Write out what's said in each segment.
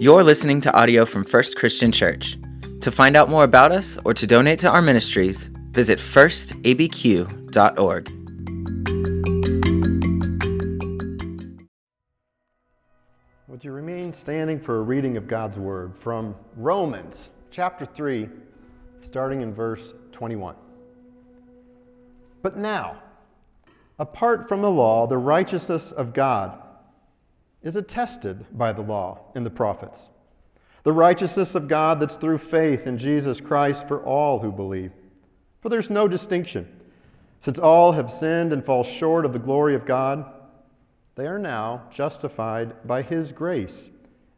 You're listening to audio from First Christian Church. To find out more about us or to donate to our ministries, visit firstabq.org. Would you remain standing for a reading of God's Word from Romans chapter 3, starting in verse 21? But now, apart from the law, the righteousness of God is attested by the law and the prophets. The righteousness of God that's through faith in Jesus Christ for all who believe. For there's no distinction. Since all have sinned and fall short of the glory of God, they are now justified by His grace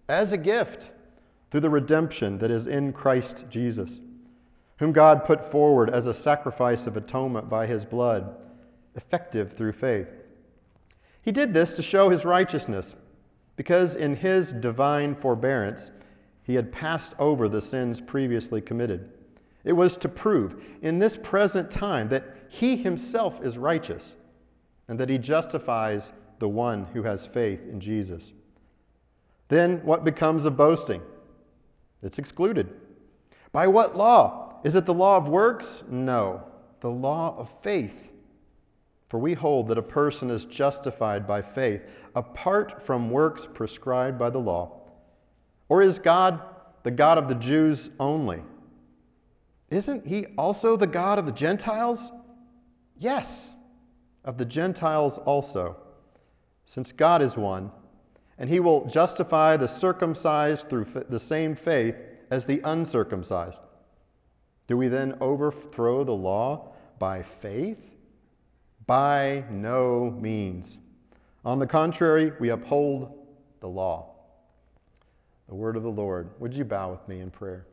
as a gift through the redemption that is in Christ Jesus, whom God put forward as a sacrifice of atonement by His blood, effective through faith. He did this to show His righteousness because in his divine forbearance he had passed over the sins previously committed. It was to prove in this present time that he himself is righteous and that he justifies the one who has faith in Jesus. Then what becomes of boasting? It's excluded. By what law? Is it the law of works? No, the law of faith. For we hold that a person is justified by faith apart from works prescribed by the law. Or is God the God of the Jews only? Isn't he also the God of the Gentiles? Yes, of the Gentiles also, since God is one, and he will justify the circumcised through the same faith as the uncircumcised. Do we then overthrow the law by faith? By no means. On the contrary, we uphold the law. The word of the Lord. Would you bow with me in prayer?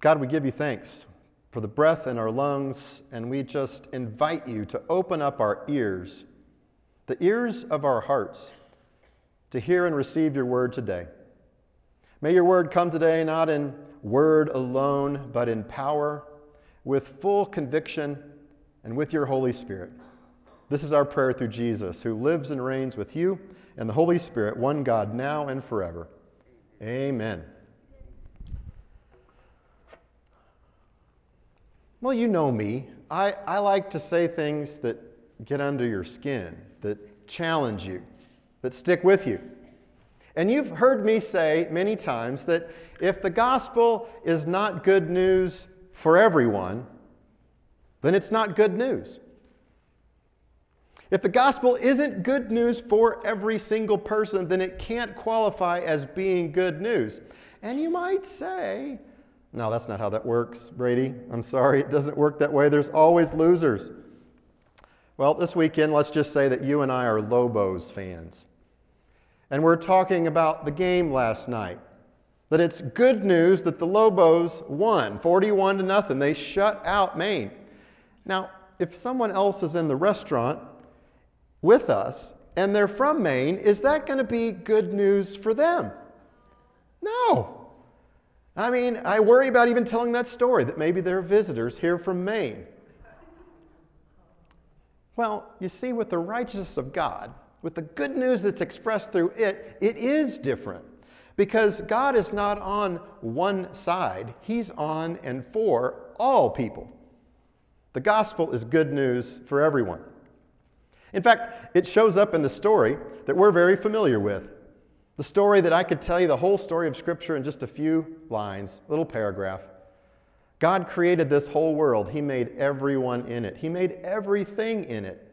God, we give you thanks for the breath in our lungs, and we just invite you to open up our ears, the ears of our hearts, to hear and receive your word today. May your word come today not in word alone, but in power with full conviction and with your Holy Spirit. This is our prayer through Jesus, who lives and reigns with you and the Holy Spirit, one God, now and forever. Amen. Well, you know me. I, I like to say things that get under your skin, that challenge you, that stick with you. And you've heard me say many times that if the gospel is not good news for everyone, then it's not good news. If the gospel isn't good news for every single person, then it can't qualify as being good news. And you might say, no, that's not how that works, Brady. I'm sorry, it doesn't work that way. There's always losers. Well, this weekend, let's just say that you and I are Lobos fans. And we're talking about the game last night that it's good news that the Lobos won 41 to nothing. They shut out Maine. Now, if someone else is in the restaurant with us and they're from Maine, is that going to be good news for them? No. I mean, I worry about even telling that story that maybe there are visitors here from Maine. Well, you see, with the righteousness of God, with the good news that's expressed through it, it is different. Because God is not on one side, He's on and for all people. The gospel is good news for everyone. In fact, it shows up in the story that we're very familiar with. The story that I could tell you the whole story of Scripture in just a few lines, little paragraph. God created this whole world. He made everyone in it, He made everything in it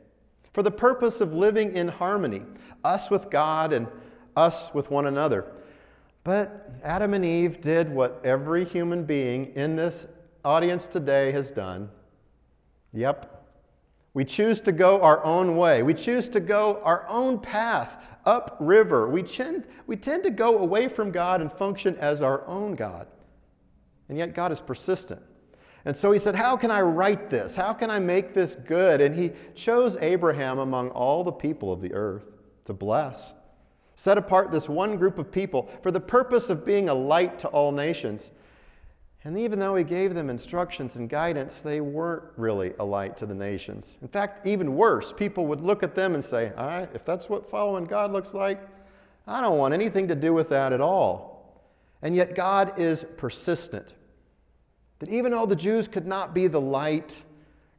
for the purpose of living in harmony, us with God and us with one another. But Adam and Eve did what every human being in this audience today has done. Yep. We choose to go our own way. We choose to go our own path upriver. We tend, we tend to go away from God and function as our own God. And yet God is persistent. And so he said, How can I right this? How can I make this good? And he chose Abraham among all the people of the earth to bless set apart this one group of people for the purpose of being a light to all nations. And even though he gave them instructions and guidance, they weren't really a light to the nations. In fact, even worse, people would look at them and say, if that's what following God looks like, I don't want anything to do with that at all. And yet, God is persistent. That even though the Jews could not be the light,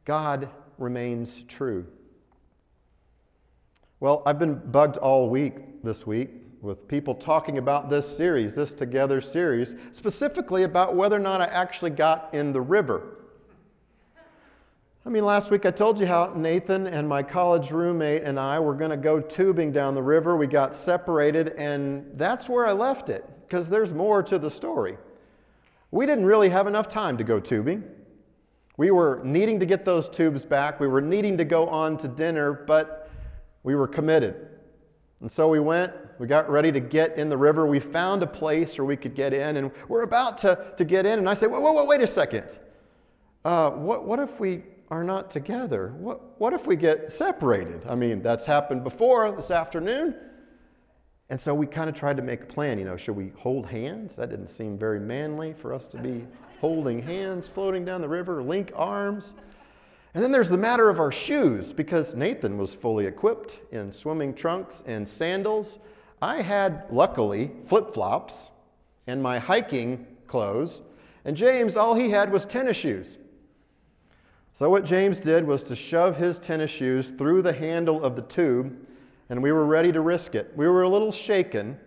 God remains true. Well, I've been bugged all week this week with people talking about this series, this Together series, specifically about whether or not I actually got in the river. I mean, last week I told you how Nathan and my college roommate and I were going to go tubing down the river. We got separated, and that's where I left it because there's more to the story. We didn't really have enough time to go tubing. We were needing to get those tubes back. We were needing to go on to dinner, but we were committed. And so we went, we got ready to get in the river. We found a place where we could get in, and we're about to, to get in. And I said, whoa, whoa, whoa wait a second. Uh, what, what if we are not together? What, what if we get separated? I mean, that's happened before this afternoon. And so we kind of tried to make a plan. You know, should we hold hands? That didn't seem very manly for us to be holding hands, floating down the river, link arms. And then there's the matter of our shoes, because Nathan was fully equipped in swimming trunks and sandals. I had, luckily, flip flops and my hiking clothes. And James, all he had was tennis shoes. So, what James did was to shove his tennis shoes through the handle of the tube, and we were ready to risk it. We were a little shaken,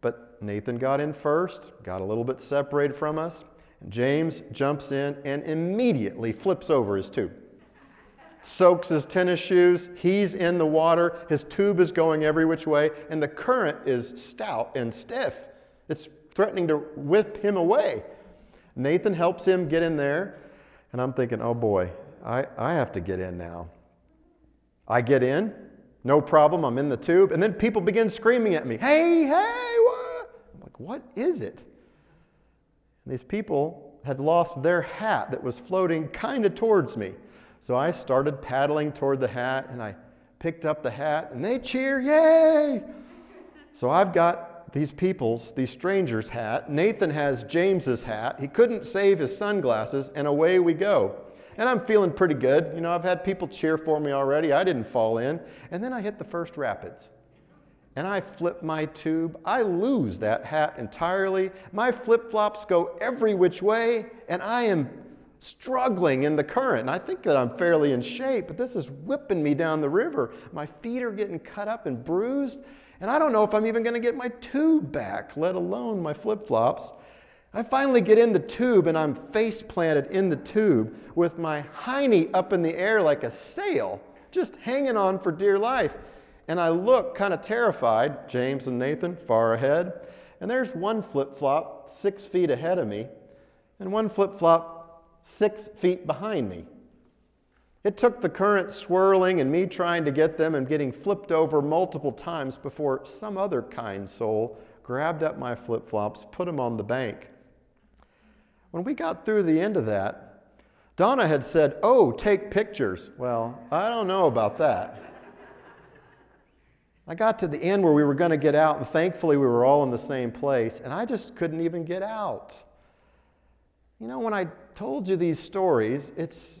but Nathan got in first, got a little bit separated from us. And James jumps in and immediately flips over his tube. Soaks his tennis shoes, he's in the water, his tube is going every which way, and the current is stout and stiff. It's threatening to whip him away. Nathan helps him get in there. And I'm thinking, oh boy, I, I have to get in now. I get in, no problem, I'm in the tube, and then people begin screaming at me, hey, hey, what? I'm like, what is it? And these people had lost their hat that was floating kind of towards me. So I started paddling toward the hat and I picked up the hat and they cheer, yay! So I've got these people's, these strangers' hat. Nathan has James's hat. He couldn't save his sunglasses, and away we go. And I'm feeling pretty good. You know, I've had people cheer for me already. I didn't fall in. And then I hit the first rapids. And I flip my tube. I lose that hat entirely. My flip flops go every which way, and I am struggling in the current. And I think that I'm fairly in shape, but this is whipping me down the river. My feet are getting cut up and bruised. And I don't know if I'm even going to get my tube back, let alone my flip flops. I finally get in the tube and I'm face planted in the tube with my hiney up in the air like a sail, just hanging on for dear life. And I look kind of terrified, James and Nathan far ahead. And there's one flip flop six feet ahead of me, and one flip flop six feet behind me. It took the current swirling and me trying to get them and getting flipped over multiple times before some other kind soul grabbed up my flip flops, put them on the bank. When we got through the end of that, Donna had said, Oh, take pictures. Well, I don't know about that. I got to the end where we were going to get out, and thankfully we were all in the same place, and I just couldn't even get out. You know, when I told you these stories, it's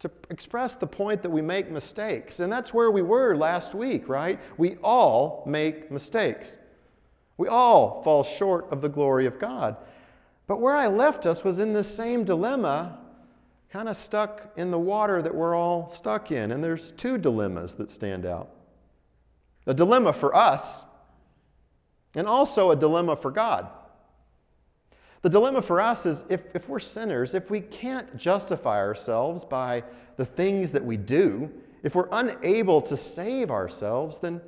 to express the point that we make mistakes. And that's where we were last week, right? We all make mistakes. We all fall short of the glory of God. But where I left us was in this same dilemma, kind of stuck in the water that we're all stuck in. And there's two dilemmas that stand out a dilemma for us, and also a dilemma for God. The dilemma for us is if, if we're sinners, if we can't justify ourselves by the things that we do, if we're unable to save ourselves, then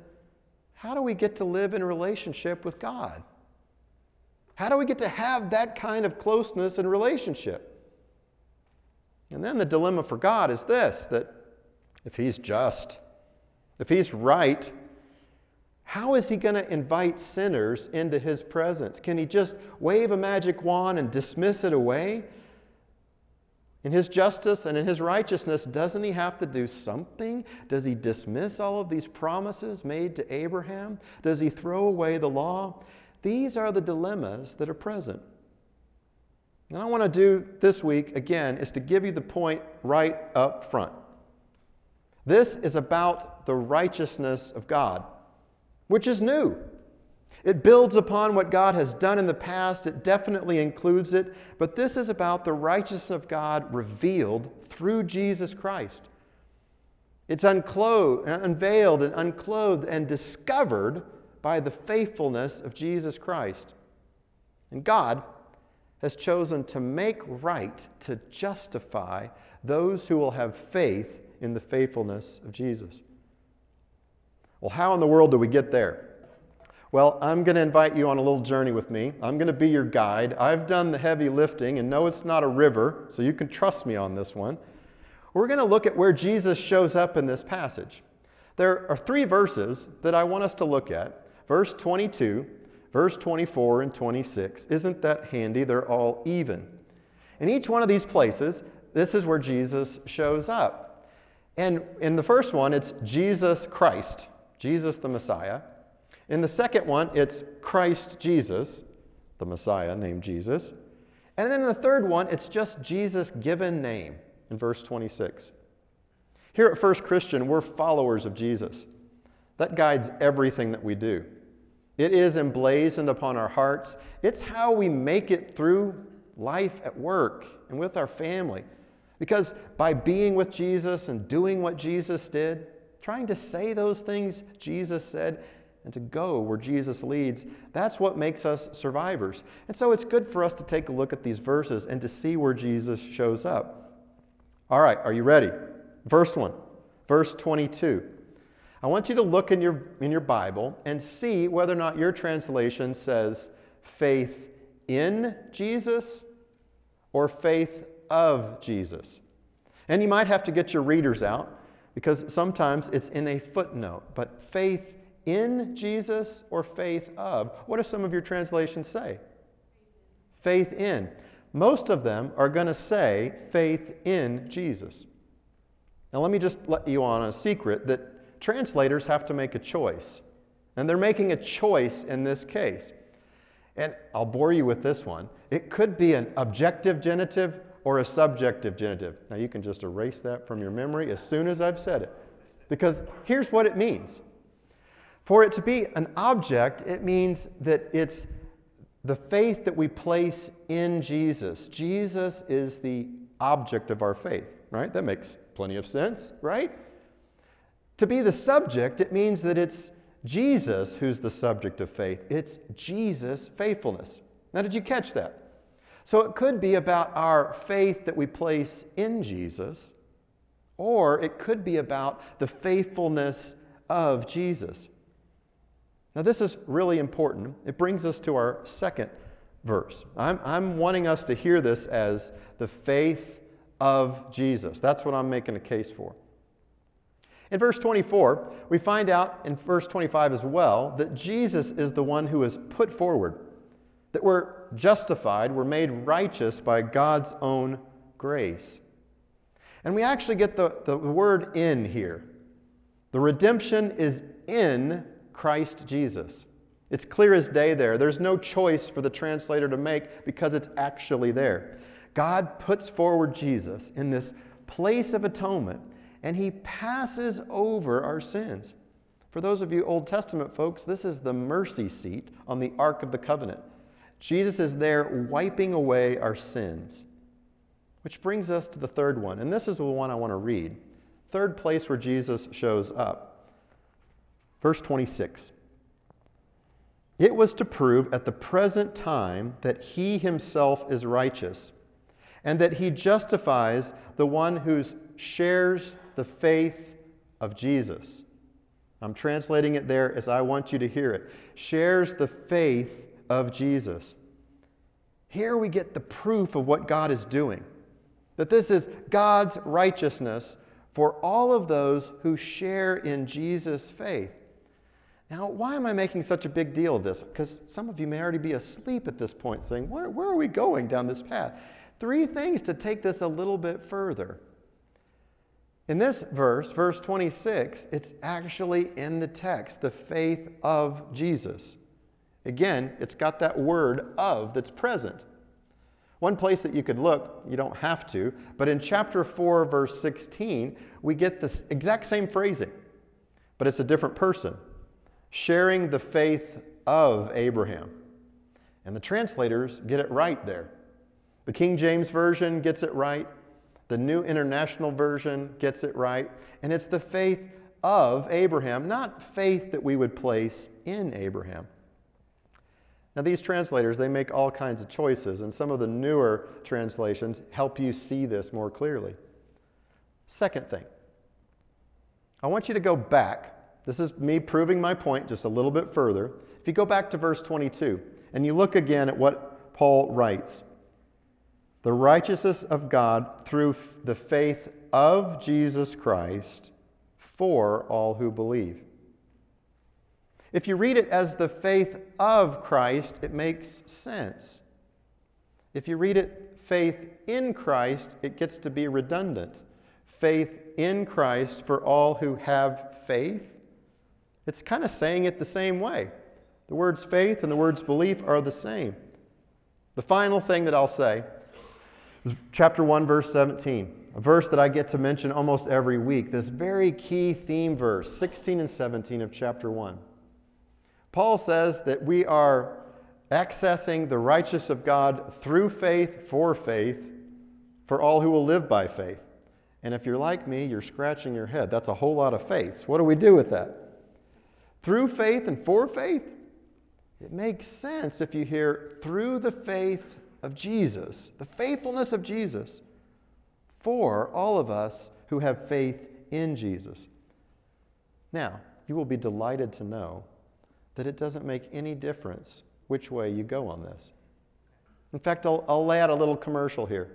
how do we get to live in relationship with God? How do we get to have that kind of closeness and relationship? And then the dilemma for God is this that if He's just, if He's right, how is he going to invite sinners into his presence? Can he just wave a magic wand and dismiss it away? In his justice and in his righteousness, doesn't he have to do something? Does he dismiss all of these promises made to Abraham? Does he throw away the law? These are the dilemmas that are present. And I want to do this week, again, is to give you the point right up front. This is about the righteousness of God which is new. It builds upon what God has done in the past, it definitely includes it, but this is about the righteousness of God revealed through Jesus Christ. It's unclothed, uh, unveiled and unclothed and discovered by the faithfulness of Jesus Christ. And God has chosen to make right, to justify those who will have faith in the faithfulness of Jesus. Well, how in the world do we get there? Well, I'm going to invite you on a little journey with me. I'm going to be your guide. I've done the heavy lifting, and no, it's not a river, so you can trust me on this one. We're going to look at where Jesus shows up in this passage. There are three verses that I want us to look at verse 22, verse 24, and 26. Isn't that handy? They're all even. In each one of these places, this is where Jesus shows up. And in the first one, it's Jesus Christ, Jesus the Messiah. In the second one, it's Christ Jesus, the Messiah named Jesus. And then in the third one, it's just Jesus' given name in verse 26. Here at First Christian, we're followers of Jesus. That guides everything that we do. It is emblazoned upon our hearts. It's how we make it through life at work and with our family. Because by being with Jesus and doing what Jesus did, trying to say those things Jesus said, and to go where Jesus leads, that's what makes us survivors. And so it's good for us to take a look at these verses and to see where Jesus shows up. All right, are you ready? Verse one, verse 22. I want you to look in your, in your Bible and see whether or not your translation says faith in Jesus or faith of Jesus. And you might have to get your readers out because sometimes it's in a footnote, but faith in Jesus or faith of? What do some of your translations say? Faith in. Most of them are going to say faith in Jesus. Now, let me just let you on a secret that translators have to make a choice. And they're making a choice in this case. And I'll bore you with this one. It could be an objective genitive or a subjective genitive. Now, you can just erase that from your memory as soon as I've said it. Because here's what it means for it to be an object, it means that it's the faith that we place in Jesus. Jesus is the object of our faith, right? That makes plenty of sense, right? To be the subject, it means that it's Jesus who's the subject of faith. It's Jesus' faithfulness. Now, did you catch that? So it could be about our faith that we place in Jesus, or it could be about the faithfulness of Jesus. Now, this is really important. It brings us to our second verse. I'm, I'm wanting us to hear this as the faith of Jesus. That's what I'm making a case for. In verse 24, we find out in verse 25 as well that Jesus is the one who is put forward, that justified, we're made righteous by God's own grace. And we actually get the, the word in here. The redemption is in Christ Jesus. It's clear as day there. There's no choice for the translator to make because it's actually there. God puts forward Jesus in this place of atonement and he passes over our sins. For those of you Old Testament folks, this is the mercy seat on the Ark of the Covenant. Jesus is there wiping away our sins. Which brings us to the third one, and this is the one I want to read. Third place where Jesus shows up. Verse 26 It was to prove at the present time that he himself is righteous, and that he justifies the one who shares the faith of Jesus. I'm translating it there as I want you to hear it. Shares the faith of Jesus. Here we get the proof of what God is doing. That this is God's righteousness for all of those who share in Jesus' faith. Now, why am I making such a big deal of this? Because some of you may already be asleep at this point saying, where, where are we going down this path? Three things to take this a little bit further. In this verse, verse 26, it's actually in the text, the faith of Jesus. Again, it's got that word of that's present. One place that you could look, you don't have to, but in chapter 4, verse 16, we get this exact same phrasing, but it's a different person sharing the faith of Abraham. And the translators get it right there. The King James Version gets it right. The New International Version gets it right. And it's the faith of Abraham, not faith that we would place in Abraham. Now, these translators, they make all kinds of choices, and some of the newer translations help you see this more clearly. Second thing, I want you to go back. This is me proving my point just a little bit further. If you go back to verse 22 and you look again at what Paul writes the righteousness of God through the faith of Jesus Christ for all who believe. If you read it as the faith of Christ, it makes sense. If you read it faith in Christ, it gets to be redundant. Faith in Christ for all who have faith. It's kind of saying it the same way. The words faith and the words belief are the same. The final thing that I'll say is chapter 1, verse 17, a verse that I get to mention almost every week. This very key theme verse, 16 and 17 of chapter 1. Paul says that we are accessing the righteousness of God through faith for faith for all who will live by faith. And if you're like me, you're scratching your head. That's a whole lot of faiths. What do we do with that? Through faith and for faith? It makes sense if you hear through the faith of Jesus, the faithfulness of Jesus, for all of us who have faith in Jesus. Now, you will be delighted to know that it doesn't make any difference which way you go on this. In fact, I'll, I'll lay out a little commercial here.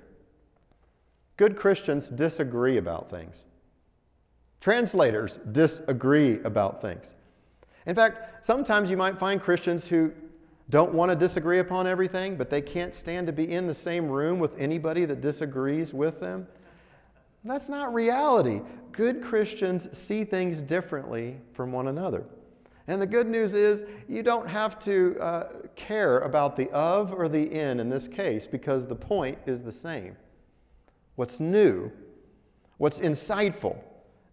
Good Christians disagree about things. Translators disagree about things. In fact, sometimes you might find Christians who don't want to disagree upon everything, but they can't stand to be in the same room with anybody that disagrees with them. That's not reality. Good Christians see things differently from one another. And the good news is you don't have to uh, care about the of or the in in this case because the point is the same. What's new, what's insightful,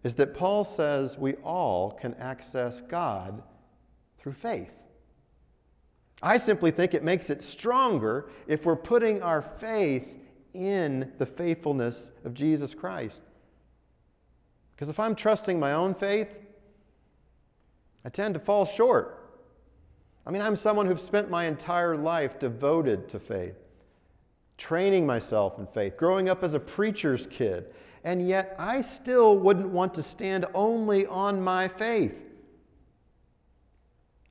is that Paul says we all can access God through faith. I simply think it makes it stronger if we're putting our faith in the faithfulness of Jesus Christ. Because if I'm trusting my own faith, I tend to fall short. I mean, I'm someone who's spent my entire life devoted to faith, training myself in faith, growing up as a preacher's kid, and yet I still wouldn't want to stand only on my faith.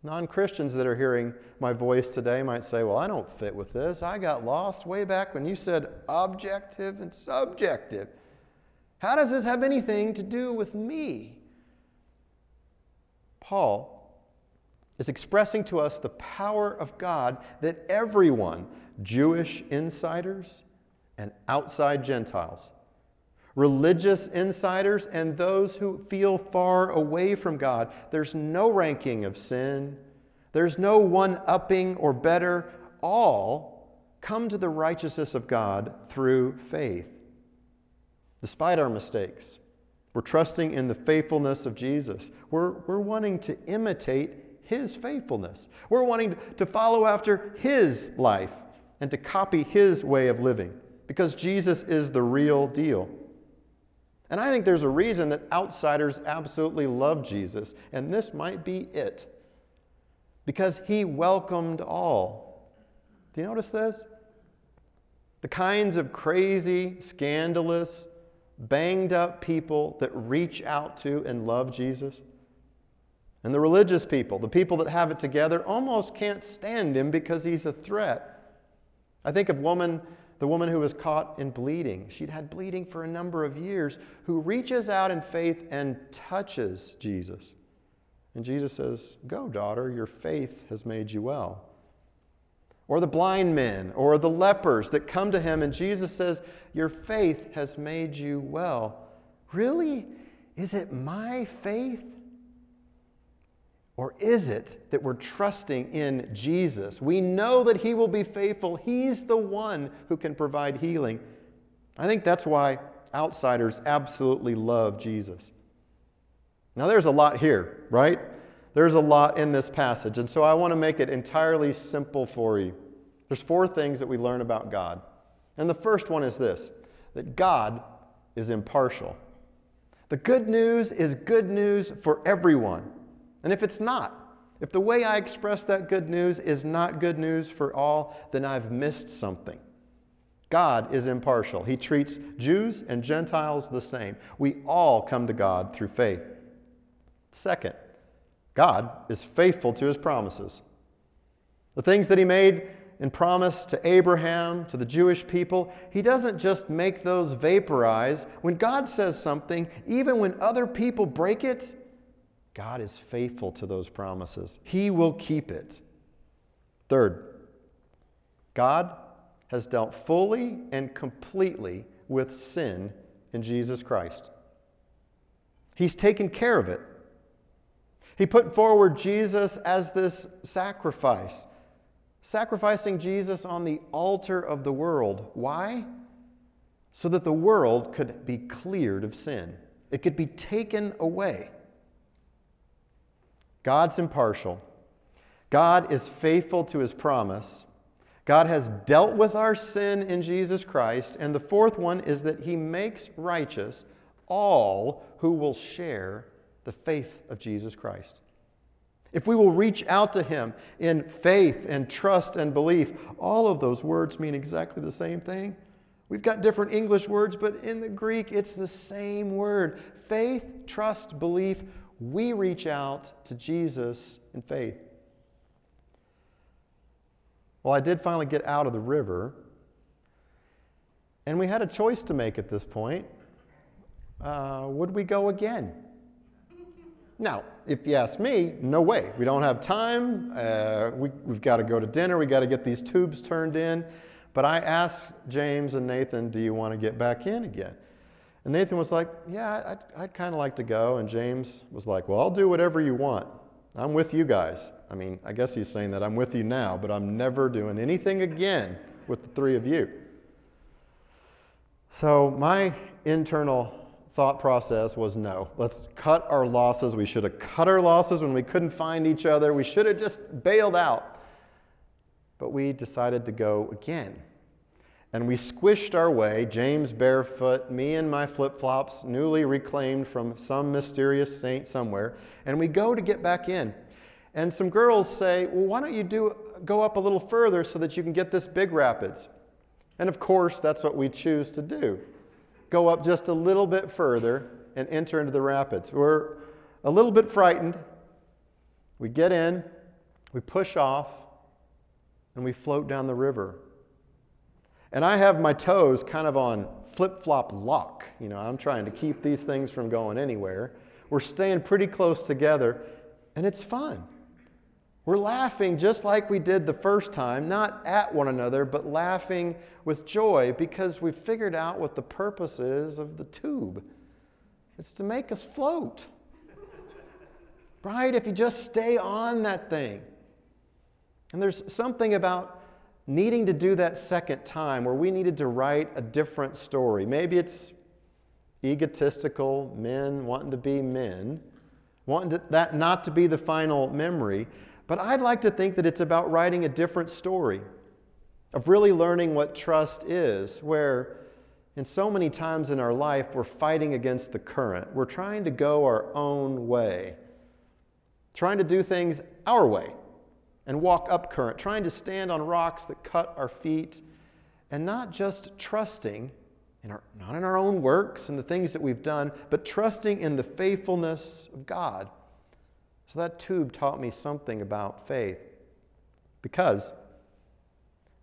Non Christians that are hearing my voice today might say, Well, I don't fit with this. I got lost way back when you said objective and subjective. How does this have anything to do with me? Paul is expressing to us the power of God that everyone, Jewish insiders and outside Gentiles, religious insiders and those who feel far away from God, there's no ranking of sin, there's no one upping or better. All come to the righteousness of God through faith. Despite our mistakes, we're trusting in the faithfulness of Jesus. We're, we're wanting to imitate his faithfulness. We're wanting to follow after his life and to copy his way of living because Jesus is the real deal. And I think there's a reason that outsiders absolutely love Jesus, and this might be it. Because he welcomed all. Do you notice this? The kinds of crazy, scandalous, banged up people that reach out to and love Jesus. And the religious people, the people that have it together, almost can't stand him because he's a threat. I think of woman, the woman who was caught in bleeding. She'd had bleeding for a number of years, who reaches out in faith and touches Jesus. And Jesus says, Go, daughter, your faith has made you well or the blind men, or the lepers that come to him, and Jesus says, Your faith has made you well. Really? Is it my faith? Or is it that we're trusting in Jesus? We know that He will be faithful. He's the one who can provide healing. I think that's why outsiders absolutely love Jesus. Now, there's a lot here, right? There's a lot in this passage, and so I want to make it entirely simple for you. There's four things that we learn about God. And the first one is this that God is impartial. The good news is good news for everyone. And if it's not, if the way I express that good news is not good news for all, then I've missed something. God is impartial. He treats Jews and Gentiles the same. We all come to God through faith. Second, God is faithful to his promises. The things that he made and promised to Abraham, to the Jewish people, he doesn't just make those vaporize. When God says something, even when other people break it, God is faithful to those promises. He will keep it. Third, God has dealt fully and completely with sin in Jesus Christ. He's taken care of it. He put forward Jesus as this sacrifice, sacrificing Jesus on the altar of the world. Why? So that the world could be cleared of sin, it could be taken away. God's impartial. God is faithful to his promise. God has dealt with our sin in Jesus Christ. And the fourth one is that he makes righteous all who will share the faith of Jesus Christ. If we will reach out to Him in faith and trust and belief, all of those words mean exactly the same thing. We've got different English words, but in the Greek, it's the same word. Faith, trust, belief. We reach out to Jesus in faith. Well, I did finally get out of the river, and we had a choice to make at this point. Uh, would we go again? Now, if you ask me, no way. We don't have time. Uh, we, have got to go to dinner. We've got to get these tubes turned in. But I asked James and Nathan, do you want to get back in again? And Nathan was like, yeah, I'd, I'd kind of like to go. And James was like, well, I'll do whatever you want. I'm with you guys. I mean, I guess he's saying that I'm with you now, but I'm never doing anything again with the three of you. So my internal thought process was no. Let's cut our losses. We should have cut our losses when we couldn't find each other. We should have just bailed out. But we decided to go again. And we squished our way, James barefoot, me in my flip flops, newly reclaimed from some mysterious saint somewhere. And we go to get back in. And some girls say, Well, why don't you do, go up a little further so that you can get this big rapids? And of course, that's what we choose to do go up just a little bit further and enter into the rapids. We're a little bit frightened. We get in, we push off, and we float down the river. And I have my toes kind of on flip flop lock. You know, I'm trying to keep these things from going anywhere. We're staying pretty close together, and it's fun. We're laughing just like we did the first time, not at one another, but laughing with joy because we've figured out what the purpose is of the tube. It's to make us float. right? If you just stay on that thing. And there's something about needing to do that second time where we needed to write a different story. Maybe it's egotistical men wanting to be men, wanting to, that not to be the final memory. But I'd like to think that it's about writing a different story, of really learning what trust is, where in so many times in our life we're fighting against the current. We're trying to go our own way, trying to do things our way and walk up current, trying to stand on rocks that cut our feet, and not just trusting in our, not in our own works and the things that we've done, but trusting in the faithfulness of God. So that tube taught me something about faith. Because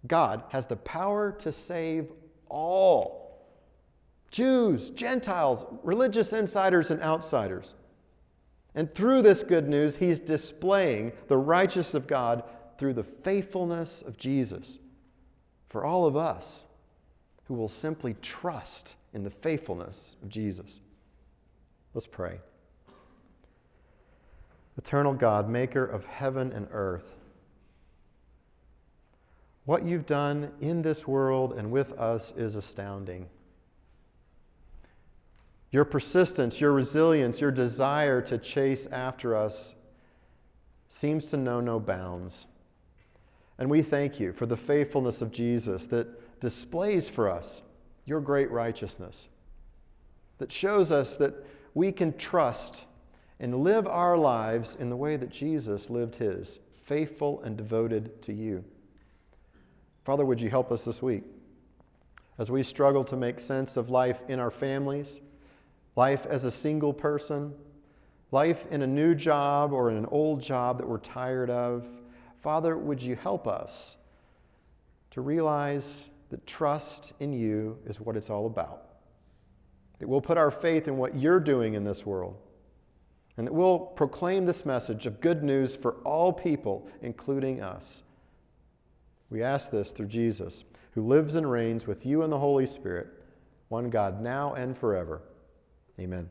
God has the power to save all Jews, Gentiles, religious insiders, and outsiders. And through this good news, he's displaying the righteousness of God through the faithfulness of Jesus for all of us who will simply trust in the faithfulness of Jesus. Let's pray. Eternal God, maker of heaven and earth, what you've done in this world and with us is astounding. Your persistence, your resilience, your desire to chase after us seems to know no bounds. And we thank you for the faithfulness of Jesus that displays for us your great righteousness, that shows us that we can trust and live our lives in the way that Jesus lived his, faithful and devoted to you. Father, would you help us this week as we struggle to make sense of life in our families, life as a single person, life in a new job or in an old job that we're tired of? Father, would you help us to realize that trust in you is what it's all about? That we'll put our faith in what you're doing in this world, and that we'll proclaim this message of good news for all people, including us. We ask this through Jesus, who lives and reigns with you and the Holy Spirit, one God now and forever. Amen.